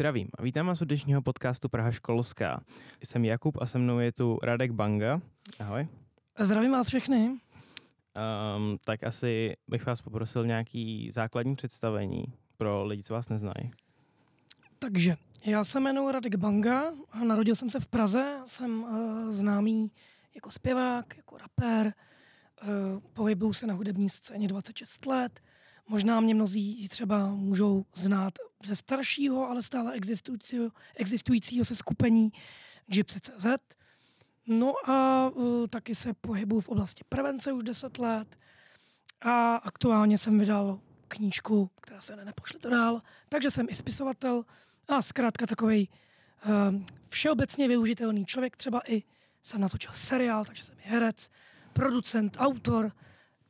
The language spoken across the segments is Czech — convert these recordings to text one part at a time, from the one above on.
zdravím a vítám vás u dnešního podcastu Praha školská. Jsem Jakub a se mnou je tu Radek Banga. Ahoj. Zdravím vás všechny. Um, tak asi bych vás poprosil nějaký základní představení pro lidi, co vás neznají. Takže já se jmenuji Radek Banga a narodil jsem se v Praze. Jsem uh, známý jako zpěvák, jako rapper. Uh, pohybuju se na hudební scéně 26 let. Možná mě mnozí třeba můžou znát ze staršího, ale stále existujícího, existujícího se skupení Gypsy.cz. No a uh, taky se pohybuju v oblasti prevence už 10 let a aktuálně jsem vydal knížku, která se Nepošli to dál, takže jsem i spisovatel a zkrátka takový uh, všeobecně využitelný člověk, třeba i jsem natočil seriál, takže jsem herec, producent, autor,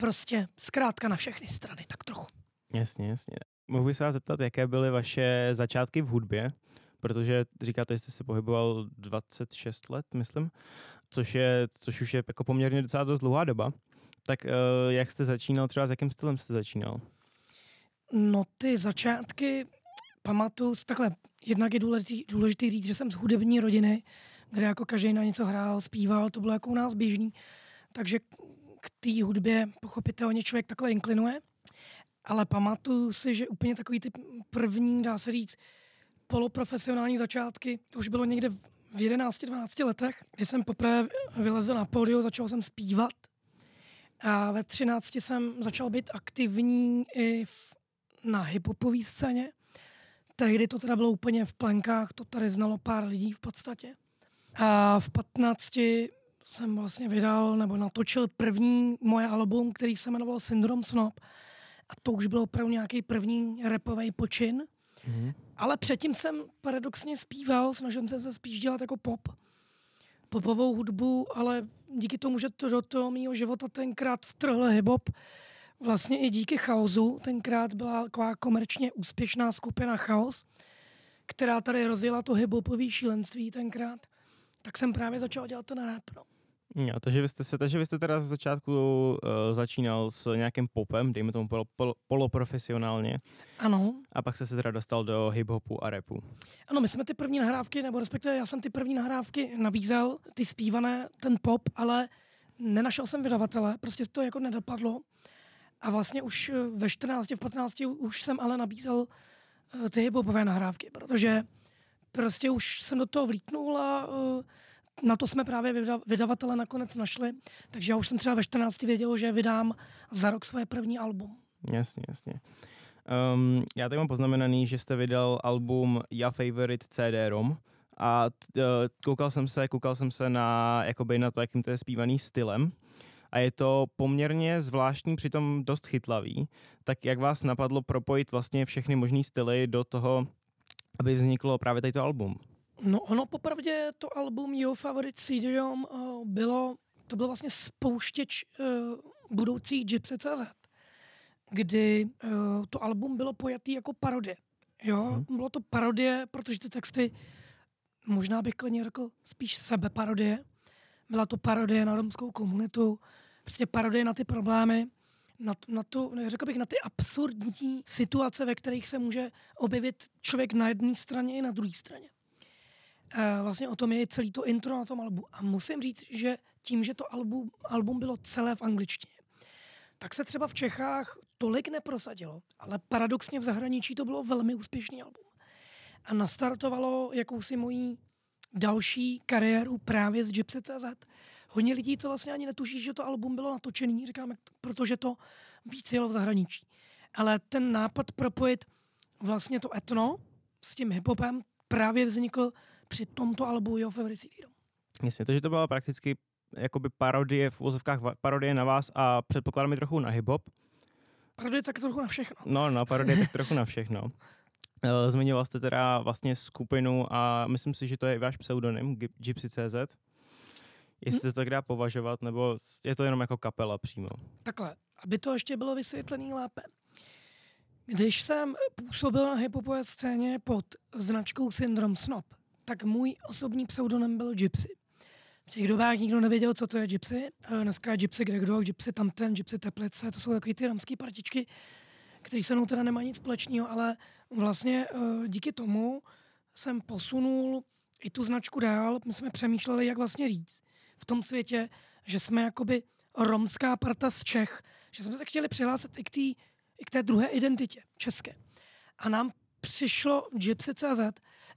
prostě zkrátka na všechny strany, tak trochu. Jasně, jasně. Mohu bych se vás zeptat, jaké byly vaše začátky v hudbě? Protože říkáte, že jste se pohyboval 26 let, myslím, což, je, což už je jako poměrně docela dost dlouhá doba. Tak uh, jak jste začínal, třeba s jakým stylem jste začínal? No ty začátky pamatuju, takhle, jednak je důležitý, důležitý říct, že jsem z hudební rodiny, kde jako každý na něco hrál, zpíval, to bylo jako u nás běžný, takže k té hudbě pochopitelně člověk takhle inklinuje, ale pamatuju si, že úplně takový ty první, dá se říct, poloprofesionální začátky, to už bylo někde v 11-12 letech, kdy jsem poprvé vylezl na pódium, začal jsem zpívat a ve 13 jsem začal být aktivní i v, na hiphopové scéně. Tehdy to teda bylo úplně v plenkách, to tady znalo pár lidí v podstatě. A v 15 jsem vlastně vydal nebo natočil první moje album, který se jmenoval Syndrom Snob. A to už byl opravdu nějaký první repový počin. Mm-hmm. Ale předtím jsem paradoxně zpíval, snažil jsem se spíš dělat jako pop. Popovou hudbu, ale díky tomu, že to do toho mého života tenkrát vtrhl hip-hop, vlastně i díky chaosu, tenkrát byla taková komerčně úspěšná skupina Chaos, která tady rozjela to hip-hopové šílenství tenkrát, tak jsem právě začal dělat ten rap. No. Jo, takže vy jste se, takže vy jste teda z začátku uh, začínal s nějakým popem, dejme tomu polo, polo, poloprofesionálně. Ano. A pak jste se teda dostal do hip-hopu a rapu. Ano, my jsme ty první nahrávky, nebo respektive já jsem ty první nahrávky nabízel, ty zpívané, ten pop, ale nenašel jsem vydavatele, prostě to jako nedopadlo. A vlastně už eh, ve 14, v 15 už jsem ale nabízel uh, ty hip-hopové nahrávky, protože prostě už jsem do toho vlítnul a uh, na to jsme právě vydavatele nakonec našli, takže já už jsem třeba ve 14 věděl, že vydám za rok své první album. Jasně, jasně. Um, já tady mám poznamenaný, že jste vydal album Ya Favorite CD-ROM a t, uh, koukal jsem se, koukal jsem se na, jakoby na to, jakým to je zpívaný stylem a je to poměrně zvláštní, přitom dost chytlavý. Tak jak vás napadlo propojit vlastně všechny možné styly do toho, aby vzniklo právě tato album? No ono popravdě to album Your Favorite cd uh, bylo, to byl vlastně spouštěč uh, budoucí Gypsy.cz, kdy uh, to album bylo pojatý jako parodie. Jo, hmm. bylo to parodie, protože ty texty, možná bych klidně řekl spíš sebeparodie. Byla to parodie na romskou komunitu, prostě parodie na ty problémy, na, na to, řekl bych, na ty absurdní situace, ve kterých se může objevit člověk na jedné straně i na druhé straně vlastně o tom je celý to intro na tom albu. A musím říct, že tím, že to album, album bylo celé v angličtině, tak se třeba v Čechách tolik neprosadilo, ale paradoxně v zahraničí to bylo velmi úspěšný album. A nastartovalo jakousi mojí další kariéru právě z Gypsy.cz. Hodně lidí to vlastně ani netuší, že to album bylo natočený, říkáme, protože to víc jelo v zahraničí. Ale ten nápad propojit vlastně to etno s tím hiphopem právě vznikl při tomto albu Your Favorite CD. Jasně, takže to byla prakticky jakoby parodie v úzovkách parodie na vás a předpokládám i trochu na hip-hop. Parodie tak trochu na všechno. No, no, parodie tak trochu na všechno. Eh, zmiňoval jste teda vlastně skupinu a myslím si, že to je váš pseudonym, Gypsy.cz. Jestli hm? to tak dá považovat, nebo je to jenom jako kapela přímo? Takhle, aby to ještě bylo vysvětlené lépe. Když jsem působil na hiphopové scéně pod značkou Syndrom Snob, tak můj osobní pseudonym byl Gypsy. V těch dobách nikdo nevěděl, co to je Gypsy. Dneska je Gypsy kde kdo, Gypsy tamten, Gypsy teplice, to jsou takové ty romské partičky, které se mnou teda nemají nic společného, ale vlastně díky tomu jsem posunul i tu značku dál. My jsme přemýšleli, jak vlastně říct v tom světě, že jsme jakoby romská parta z Čech, že jsme se chtěli přihlásit i k, tý, i k té druhé identitě české. A nám přišlo Gypsy.cz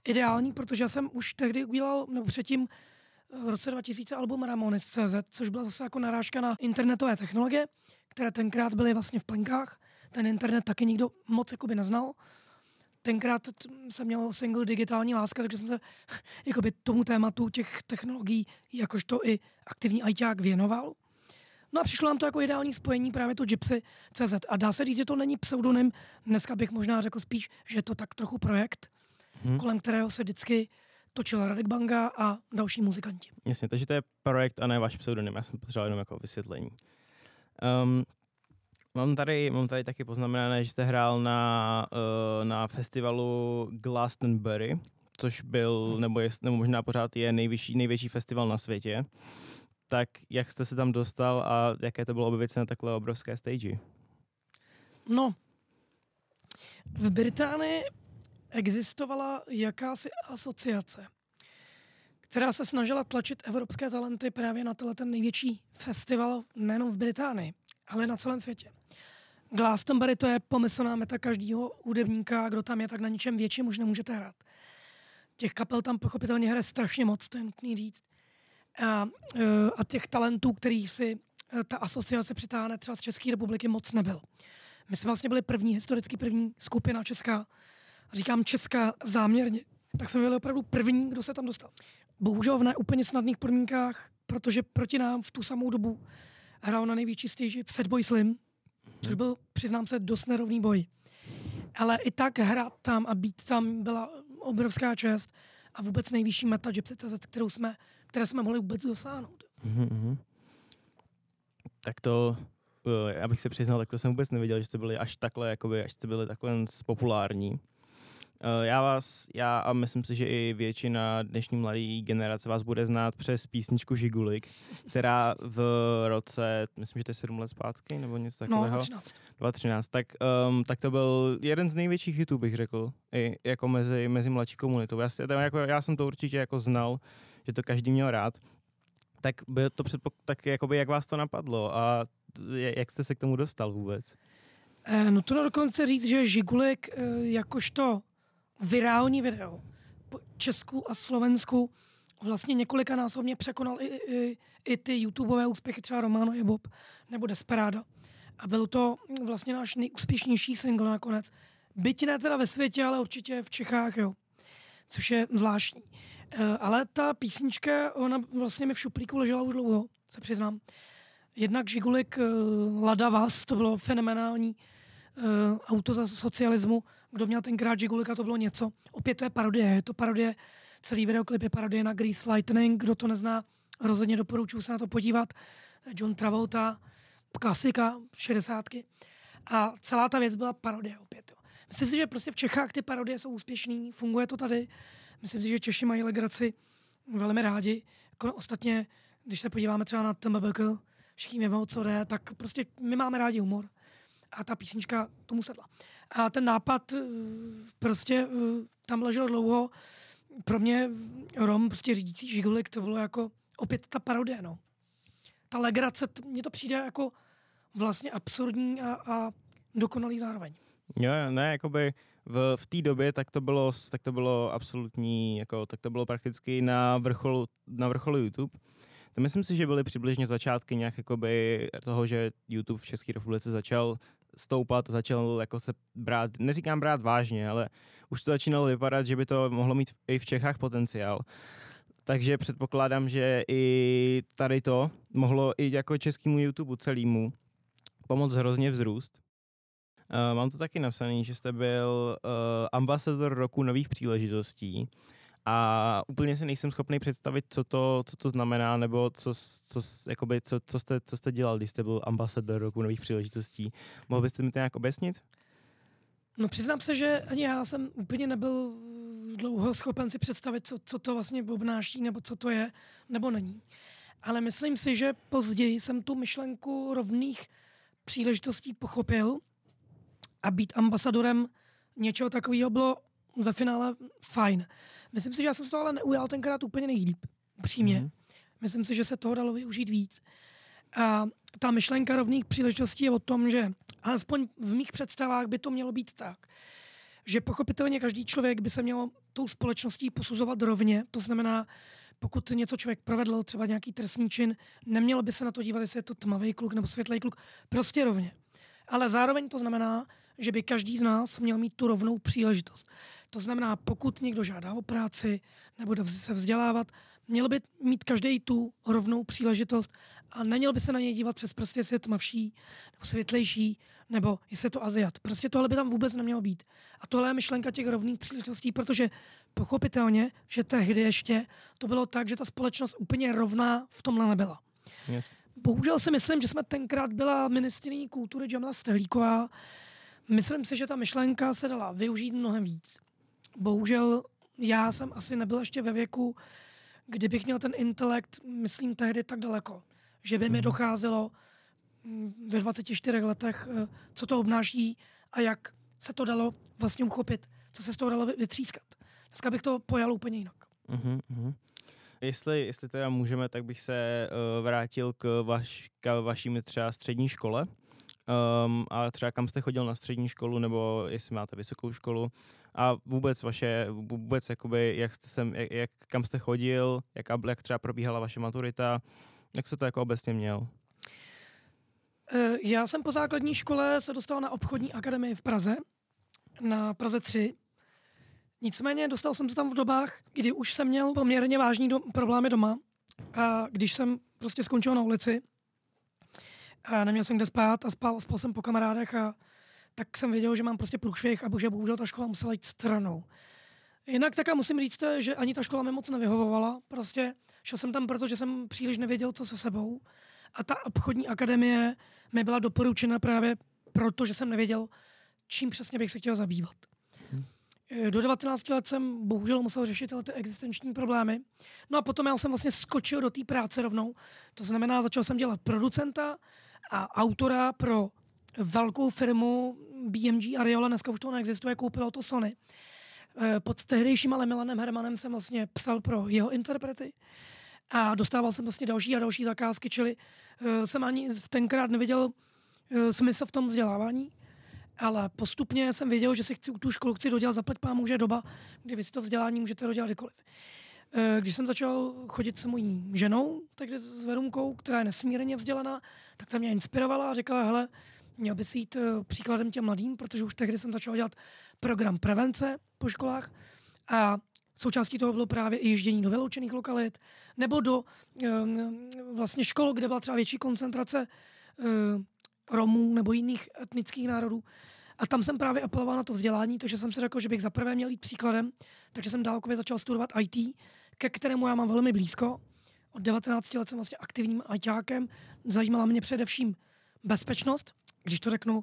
ideální, protože já jsem už tehdy udělal, nebo předtím v roce 2000 album Ramones.cz, což byla zase jako narážka na internetové technologie, které tenkrát byly vlastně v plenkách. Ten internet taky nikdo moc jakoby neznal. Tenkrát jsem měl single Digitální láska, takže jsem se jakoby tomu tématu těch technologií jakožto i aktivní ajťák věnoval. No a přišlo nám to jako ideální spojení právě to Gypsy.cz. A dá se říct, že to není pseudonym, dneska bych možná řekl spíš, že je to tak trochu projekt, hmm. kolem kterého se vždycky točil Radek Banga a další muzikanti. Jasně, takže to je projekt a ne váš pseudonym, já jsem potřeboval jenom jako vysvětlení. Um, mám, tady, mám tady taky poznamenané, že jste hrál na, uh, na festivalu Glastonbury, což byl, nebo, je, nebo možná pořád je nejvyšší, největší festival na světě. Tak jak jste se tam dostal a jaké to bylo objevit se na takhle obrovské stage? No, v Británii existovala jakási asociace, která se snažila tlačit evropské talenty právě na tenhle ten největší festival nejenom v Británii, ale na celém světě. Glastonbury to je pomyslná meta každého hudebníka, kdo tam je, tak na ničem větším už nemůžete hrát. Těch kapel tam pochopitelně hraje strašně moc, to je nutný říct. A, e, a těch talentů, který si e, ta asociace přitáhne třeba z České republiky, moc nebyl. My jsme vlastně byli první, historicky první skupina česká, říkám česká záměrně, tak jsme byli opravdu první, kdo se tam dostal. Bohužel v neúplně snadných podmínkách, protože proti nám v tu samou dobu hrál na největší stage Fatboy Slim, což byl, přiznám se, dost nerovný boj. Ale i tak hrát tam a být tam byla obrovská čest a vůbec nejvyšší meta Gypsy.cz, kterou jsme, které jsme mohli vůbec dosáhnout. Mm-hmm. Tak to, eh, abych se přiznal, tak to jsem vůbec nevěděl, že jste byli až takhle, jakoby, až jste byli takhle populární. Eh, já vás, já a myslím si, že i většina dnešní mladé generace vás bude znát přes písničku Žigulik, která v roce, myslím, že to je 7 let zpátky, nebo něco no, takového. No, 2013. 2013, tak, um, tak to byl jeden z největších hitů, bych řekl, i jako mezi, mezi mladší komunitou. Já, jako, já jsem to určitě jako znal, že to každý měl rád. Tak by to předpok- tak jakoby, jak vás to napadlo a jak jste se k tomu dostal vůbec? Eh, no to dokonce říct, že Žigulik eh, jakožto virální video po Česku a Slovensku vlastně několika násobně překonal i, i, i ty YouTubeové úspěchy, třeba Romano je Bob nebo Desperado. A byl to vlastně náš nejúspěšnější single nakonec. Byť ne teda ve světě, ale určitě v Čechách, jo. Což je zvláštní. E, ale ta písnička, ona vlastně mi v šuplíku ležela už dlouho, se přiznám. Jednak Žigulik e, Lada Vas, to bylo fenomenální auto za socialismu. Kdo měl tenkrát Žigulika, to bylo něco. Opět to je parodie, je to parodie, celý videoklip je parodie na Grease Lightning. Kdo to nezná, rozhodně doporučuji se na to podívat. John Travolta, klasika, šedesátky. A celá ta věc byla parodie opět. Jo. Myslím si, že prostě v Čechách ty parodie jsou úspěšný, funguje to tady. Myslím si, že Češi mají legraci velmi rádi. Jako ostatně, když se podíváme třeba na TMBK, všichni víme, co jde, tak prostě my máme rádi humor a ta písnička tomu sedla. A ten nápad eh, prostě eh, tam ležel dlouho. Pro mě Rom, prostě řídící žigulik, to bylo jako opět ta parodie, no. Ta legrace, mně to přijde jako vlastně absurdní a, a dokonalý zároveň. Jo, ne, jakoby v, v té době tak to bylo, tak to bylo absolutní, jako, tak to bylo prakticky na vrcholu, na vrcholu YouTube. To myslím si, že byly přibližně začátky nějak jakoby toho, že YouTube v České republice začal stoupat, začal jako se brát, neříkám brát vážně, ale už to začínalo vypadat, že by to mohlo mít i v Čechách potenciál. Takže předpokládám, že i tady to mohlo i jako českému YouTube celému pomoct hrozně vzrůst. Uh, mám tu taky napsaný, že jste byl uh, ambasador roku nových příležitostí a úplně si nejsem schopný představit, co to, co to znamená, nebo co, co, jakoby, co, co, jste, co jste dělal, když jste byl ambasador roku nových příležitostí. Mohl byste mi to nějak objasnit? No přiznám se, že ani já jsem úplně nebyl dlouho schopen si představit, co, co to vlastně obnáší, nebo co to je, nebo není. Ale myslím si, že později jsem tu myšlenku rovných příležitostí pochopil a být ambasadorem něčeho takového bylo ve finále fajn. Myslím si, že já jsem se to ale neujal tenkrát úplně nejlíp, přímě. Mm-hmm. Myslím si, že se toho dalo využít víc. A ta myšlenka rovných příležitostí je o tom, že alespoň v mých představách by to mělo být tak, že pochopitelně každý člověk by se měl tou společností posuzovat rovně. To znamená, pokud něco člověk provedl, třeba nějaký trestný čin, nemělo by se na to dívat, jestli je to tmavý kluk nebo světlý kluk, prostě rovně. Ale zároveň to znamená, že by každý z nás měl mít tu rovnou příležitost. To znamená, pokud někdo žádá o práci nebo se vzdělávat, měl by mít každý tu rovnou příležitost a neměl by se na něj dívat přes prsty, jestli je tmavší nebo světlejší, nebo jestli je to Aziat. Prostě tohle by tam vůbec nemělo být. A tohle je myšlenka těch rovných příležitostí, protože pochopitelně, že tehdy ještě to bylo tak, že ta společnost úplně rovná v tomhle nebyla. Yes. Bohužel si myslím, že jsme tenkrát byla ministriní kultury Jamila Stehlíková. Myslím si, že ta myšlenka se dala využít mnohem víc. Bohužel já jsem asi nebyl ještě ve věku, kdybych měl ten intelekt, myslím tehdy tak daleko, že by mi mhm. docházelo mm, ve 24 letech, eh, co to obnáší a jak se to dalo vlastně uchopit, co se z toho dalo vytřískat. Dneska bych to pojal úplně jinak. Uh-huh, Jestli, jestli teda můžeme, tak bych se uh, vrátil k, vaš, k vaším třeba střední škole. Um, a třeba kam jste chodil na střední školu, nebo jestli máte vysokou školu a vůbec vaše, vůbec jakoby, jak jste sem, jak, jak, kam jste chodil, jak, jak třeba probíhala vaše maturita, jak se to jako obecně měl? Eh, já jsem po základní škole se dostal na obchodní akademii v Praze, na Praze 3. Nicméně dostal jsem se tam v dobách, kdy už jsem měl poměrně vážný do, problémy doma. A když jsem prostě skončil na ulici, a neměl jsem kde spát a spal, spal jsem po kamarádech a tak jsem věděl, že mám prostě průšvih a bože, bohužel ta škola musela jít stranou. Jinak taká musím říct, že ani ta škola mi moc nevyhovovala. Prostě šel jsem tam, protože jsem příliš nevěděl, co se sebou. A ta obchodní akademie mi byla doporučena právě proto, že jsem nevěděl, čím přesně bych se chtěl zabývat. Hmm. Do 19 let jsem bohužel musel řešit ty existenční problémy. No a potom já jsem vlastně skočil do té práce rovnou. To znamená, začal jsem dělat producenta a autora pro velkou firmu BMG Ariola, dneska už to neexistuje, koupilo to Sony. Eh, pod tehdejším ale Milanem Hermanem jsem vlastně psal pro jeho interprety a dostával jsem vlastně další a další zakázky, čili uh, jsem ani tenkrát neviděl uh, smysl v tom vzdělávání, ale postupně jsem věděl, že si chci tu školu chci dodělat, zaplať pámu, že doba, kdy vy si to vzdělání můžete dodělat kdykoliv. Uh, když jsem začal chodit s mojí ženou, takže s Verunkou, která je nesmírně vzdělaná, tak ta mě inspirovala a říkala, hele, měl by si jít uh, příkladem těm mladým, protože už tehdy jsem začal dělat program prevence po školách a součástí toho bylo právě i ježdění do vyloučených lokalit nebo do um, vlastně škol, kde byla třeba větší koncentrace uh, Romů nebo jiných etnických národů. A tam jsem právě apeloval na to vzdělání, takže jsem si řekl, že bych za prvé měl jít příkladem, takže jsem dálkově začal studovat IT, ke kterému já mám velmi blízko. Od 19 let jsem vlastně aktivním ITákem. Zajímala mě především bezpečnost, když to řeknu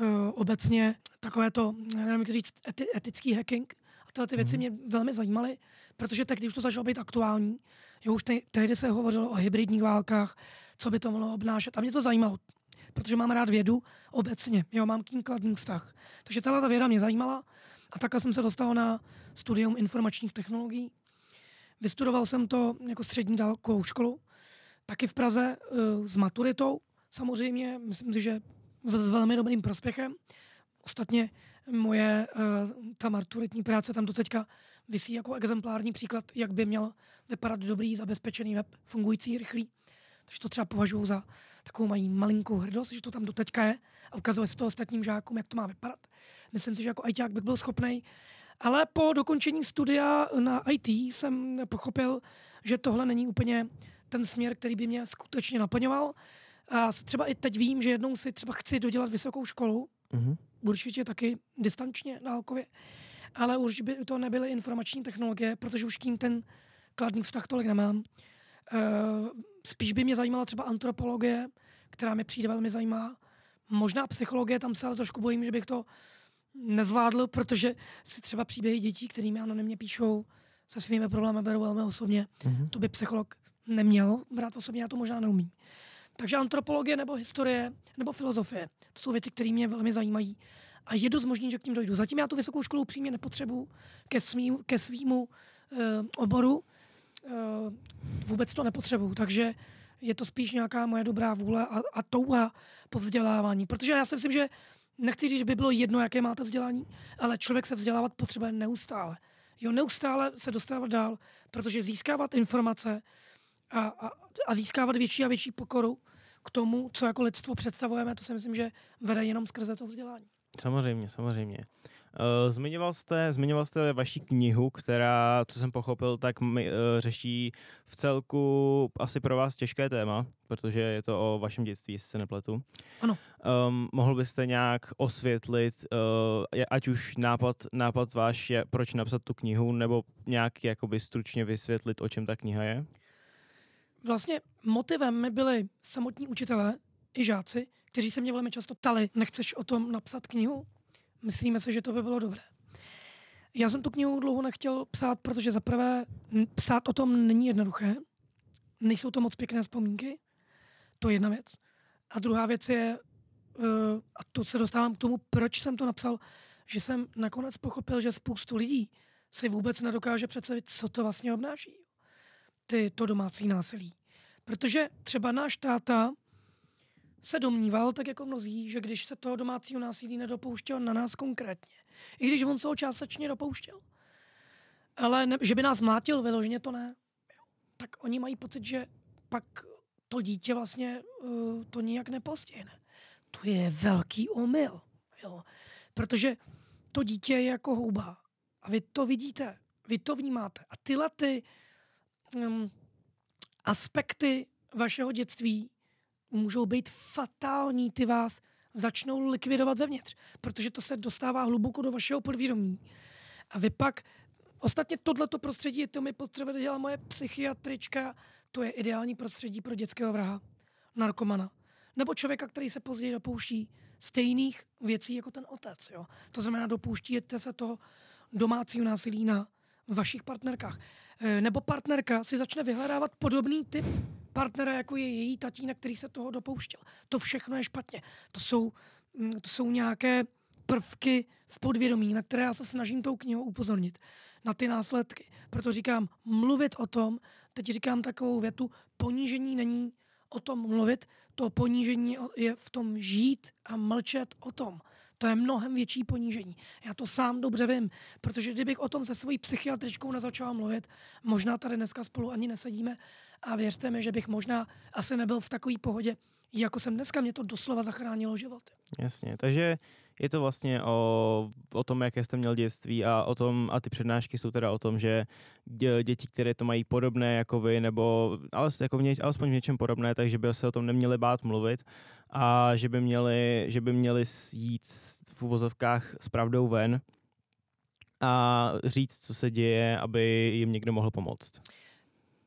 uh, obecně, takové to, nevím, jak říct, eti, etický hacking. A tyhle ty věci mhm. mě velmi zajímaly, protože tak, když to začalo být aktuální, jo, už te, tehdy se hovořilo o hybridních válkách, co by to mohlo obnášet. A mě to zajímalo, protože mám rád vědu obecně. Jo, mám k ní kladný vztah. Takže tahle ta věda mě zajímala a takhle jsem se dostal na studium informačních technologií. Vystudoval jsem to jako střední dálkovou školu, taky v Praze uh, s maturitou. Samozřejmě, myslím si, že s velmi dobrým prospěchem. Ostatně moje uh, ta maturitní práce tam do teďka vysí jako exemplární příklad, jak by měl vypadat dobrý, zabezpečený web, fungující, rychlý. Takže to třeba považuji za takovou mají malinkou hrdost, že to tam do teďka je a ukazuje se to ostatním žákům, jak to má vypadat. Myslím si, že jako ITák bych byl schopný. Ale po dokončení studia na IT jsem pochopil, že tohle není úplně ten směr, který by mě skutečně naplňoval. A třeba i teď vím, že jednou si třeba chci dodělat vysokou školu, mm-hmm. určitě taky distančně, dálkově, ale už by to nebyly informační technologie, protože už tím ten kladný vztah tolik nemám. Uh, spíš by mě zajímala třeba antropologie, která mi přijde velmi zajímá. Možná psychologie, tam se ale trošku bojím, že bych to nezvládl, protože si třeba příběhy dětí, kterými anonymně píšou, se svými problémy berou velmi osobně. Mm-hmm. To by psycholog neměl brát osobně, já to možná neumím. Takže antropologie nebo historie nebo filozofie, to jsou věci, které mě velmi zajímají a je dost možný, že k tím dojdu. Zatím já tu vysokou školu přímě nepotřebuju ke, svým, ke svýmu uh, oboru. Uh, vůbec to nepotřebuju, takže je to spíš nějaká moje dobrá vůle a, a touha po vzdělávání. Protože já si myslím, že nechci říct, že by bylo jedno, jaké máte vzdělání, ale člověk se vzdělávat potřebuje neustále. Jo, neustále se dostávat dál, protože získávat informace a, a, a získávat větší a větší pokoru k tomu, co jako lidstvo představujeme, to si myslím, že vede jenom skrze to vzdělání. Samozřejmě, samozřejmě. Uh, zmiňoval jste, zmiňoval jste vaši knihu, která, co jsem pochopil, tak mi, uh, řeší v celku asi pro vás těžké téma, protože je to o vašem dětství, jestli se nepletu. Ano. Um, mohl byste nějak osvětlit, uh, ať už nápad, nápad váš je, proč napsat tu knihu, nebo nějak jakoby stručně vysvětlit, o čem ta kniha je? Vlastně motivem mi byli samotní učitelé i žáci, kteří se mě velmi často ptali, nechceš o tom napsat knihu? Myslíme si, že to by bylo dobré. Já jsem tu knihu dlouho nechtěl psát, protože za prvé psát o tom není jednoduché. Nejsou to moc pěkné vzpomínky. To je jedna věc. A druhá věc je, uh, a to se dostávám k tomu, proč jsem to napsal, že jsem nakonec pochopil, že spoustu lidí si vůbec nedokáže představit, co to vlastně obnáší. Ty, to domácí násilí. Protože třeba náš táta se domníval, tak jako mnozí, že když se toho domácího násilí nedopouštěl na nás konkrétně, i když on se ho částečně dopouštěl, ale ne, že by nás mlátil vyloženě, to ne, tak oni mají pocit, že pak to dítě vlastně uh, to nijak nepostihne. To je velký omyl, jo. protože to dítě je jako houba a vy to vidíte, vy to vnímáte a tyhle ty um, aspekty vašeho dětství můžou být fatální, ty vás začnou likvidovat zevnitř, protože to se dostává hluboko do vašeho podvědomí. A vy pak, ostatně tohleto prostředí, to mi potřebuje dělat moje psychiatrička, to je ideální prostředí pro dětského vraha, narkomana. Nebo člověka, který se později dopouští stejných věcí jako ten otec. Jo? To znamená, dopouštíte se toho domácího násilí na vašich partnerkách. E, nebo partnerka si začne vyhledávat podobný typ partnera, jako je její tatínek, který se toho dopouštěl. To všechno je špatně. To jsou, mm, to jsou nějaké prvky v podvědomí, na které já se snažím tou knihou upozornit, na ty následky. Proto říkám, mluvit o tom, teď říkám takovou větu, ponížení není o tom mluvit, to ponížení je v tom žít a mlčet o tom. To je mnohem větší ponížení. Já to sám dobře vím, protože kdybych o tom se svojí psychiatričkou nezačala mluvit, možná tady dneska spolu ani nesedíme a věřte mi, že bych možná asi nebyl v takové pohodě, jako jsem dneska. Mě to doslova zachránilo život. Jasně, takže je to vlastně o, o tom, jaké jste měl dětství a o tom, a ty přednášky jsou teda o tom, že dě, děti, které to mají podobné jako vy, nebo ale, jako v něč, alespoň v něčem podobné, takže by se o tom neměli bát mluvit a že by měli, že by měli jít v uvozovkách s pravdou ven a říct, co se děje, aby jim někdo mohl pomoct.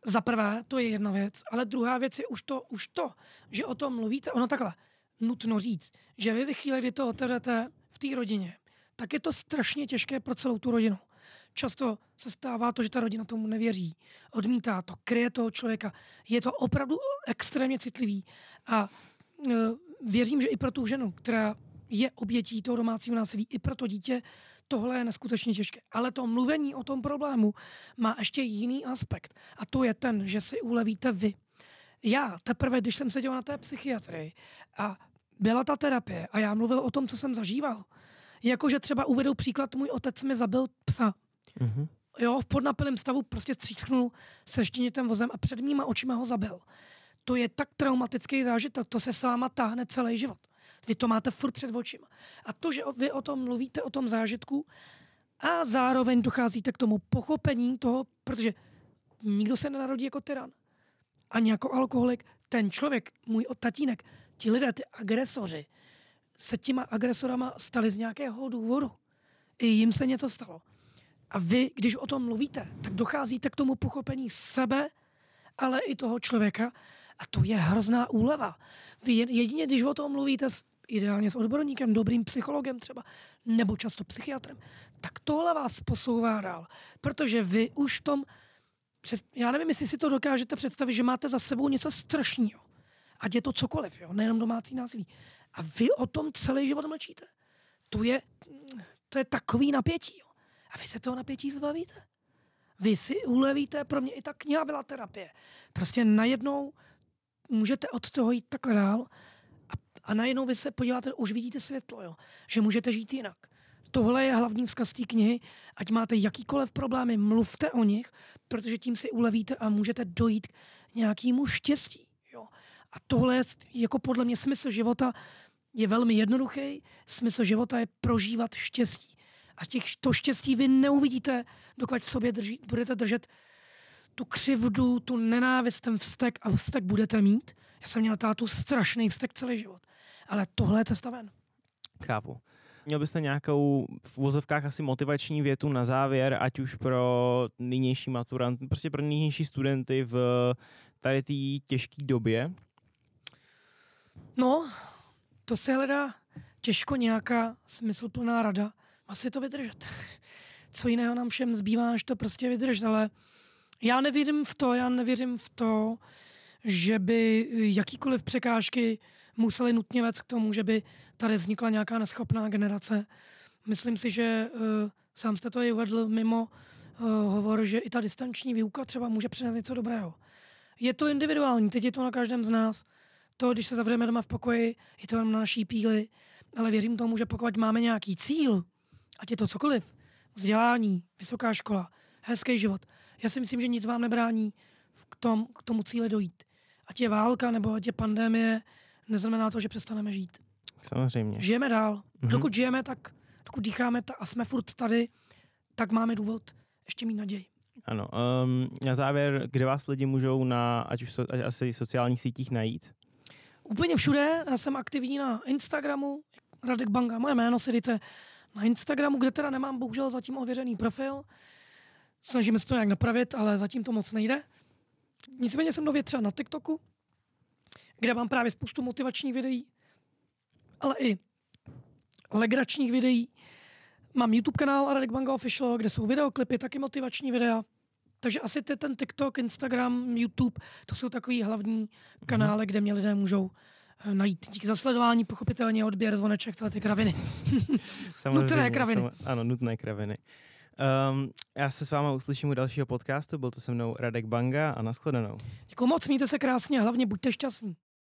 Za prvé, to je jedna věc, ale druhá věc je už to, už to, že o tom mluvíte, ono takhle, nutno říct, že vy ve chvíli, kdy to otevřete v té rodině, tak je to strašně těžké pro celou tu rodinu. Často se stává to, že ta rodina tomu nevěří, odmítá to, kryje toho člověka. Je to opravdu extrémně citlivý a e, věřím, že i pro tu ženu, která je obětí toho domácího násilí, i pro to dítě, tohle je neskutečně těžké. Ale to mluvení o tom problému má ještě jiný aspekt. A to je ten, že si ulevíte vy. Já teprve, když jsem seděl na té psychiatrii a byla ta terapie a já mluvil o tom, co jsem zažíval, jakože třeba uvedou příklad, můj otec mi zabil psa. Mm-hmm. Jo, v podnapilém stavu prostě střísknul se štěnitem vozem a před mýma očima ho zabil. To je tak traumatický zážitek, to se s váma táhne celý život. Vy to máte furt před očima. A to, že vy o tom mluvíte, o tom zážitku, a zároveň docházíte k tomu pochopení toho, protože nikdo se nenarodí jako tyran. Ani jako alkoholik. Ten člověk, můj tatínek, ti lidé, ty agresoři, se těma agresorama stali z nějakého důvodu. I jim se něco stalo. A vy, když o tom mluvíte, tak docházíte k tomu pochopení sebe, ale i toho člověka. A to je hrozná úleva. Vy jedině, když o tom mluvíte s ideálně s odborníkem, dobrým psychologem třeba, nebo často psychiatrem, tak tohle vás posouvá dál. Protože vy už v tom, přes, já nevím, jestli si to dokážete představit, že máte za sebou něco strašného. Ať je to cokoliv, jo? nejenom domácí násilí. A vy o tom celý život mlčíte. tu je, to je takový napětí. Jo. A vy se toho napětí zbavíte. Vy si ulevíte, pro mě i ta kniha byla terapie. Prostě najednou můžete od toho jít takhle dál a, najednou vy se podíváte, už vidíte světlo, jo, že můžete žít jinak. Tohle je hlavní vzkaz té knihy, ať máte jakýkoliv problémy, mluvte o nich, protože tím si ulevíte a můžete dojít k nějakému štěstí. Jo. A tohle je jako podle mě smysl života je velmi jednoduchý. Smysl života je prožívat štěstí. A těch, to štěstí vy neuvidíte, dokud v sobě drží, budete držet tu křivdu, tu nenávist, ten vztek a vztek budete mít. Já jsem měl tátu strašný vztek celý život. Ale tohle je cesta ven. Chápu. Měl byste nějakou v vozovkách asi motivační větu na závěr, ať už pro nynější maturant, prostě pro nynější studenty v tady té těžké době? No, to se hledá těžko nějaká smysluplná rada. Asi to vydržet. Co jiného nám všem zbývá, než to prostě vydržet, ale já nevěřím v to, já nevěřím v to, že by jakýkoliv překážky museli nutně vést k tomu, že by tady vznikla nějaká neschopná generace. Myslím si, že uh, sám jste to i uvedl mimo uh, hovor, že i ta distanční výuka třeba může přinést něco dobrého. Je to individuální, teď je to na každém z nás. To, když se zavřeme doma v pokoji, je to na naší píli, ale věřím tomu, že pokud máme nějaký cíl, ať je to cokoliv, vzdělání, vysoká škola, hezký život, já si myslím, že nic vám nebrání k, tom, k tomu cíli dojít. Ať je válka nebo ať je pandemie, neznamená to, že přestaneme žít. Samozřejmě. Žijeme dál. Mm-hmm. Dokud žijeme, tak dokud dýcháme ta, a jsme furt tady, tak máme důvod ještě mít naději. Ano. Um, na závěr, kde vás lidi můžou na, ať už so, ať asi sociálních sítích najít? Úplně všude. Já jsem aktivní na Instagramu, Radek Banga. Moje jméno si dejte na Instagramu, kde teda nemám bohužel zatím ověřený profil. Snažíme se to nějak napravit, ale zatím to moc nejde. Nicméně jsem nově třeba na TikToku, kde mám právě spoustu motivačních videí, ale i legračních videí. Mám YouTube kanál Radek Banga Official, kde jsou videoklipy, taky motivační videa. Takže asi ty, ten TikTok, Instagram, YouTube, to jsou takový hlavní mhm. kanály, kde mě lidé můžou eh, najít. Díky za sledování, pochopitelně odběr, zvoneček, tyhle ty kraviny. nutné kraviny. Sam, ano, nutné kraviny. Um, já se s váma uslyším u dalšího podcastu, byl to se mnou Radek Banga a nashledanou. Děkuji moc, mějte se krásně a hlavně buďte šťastní.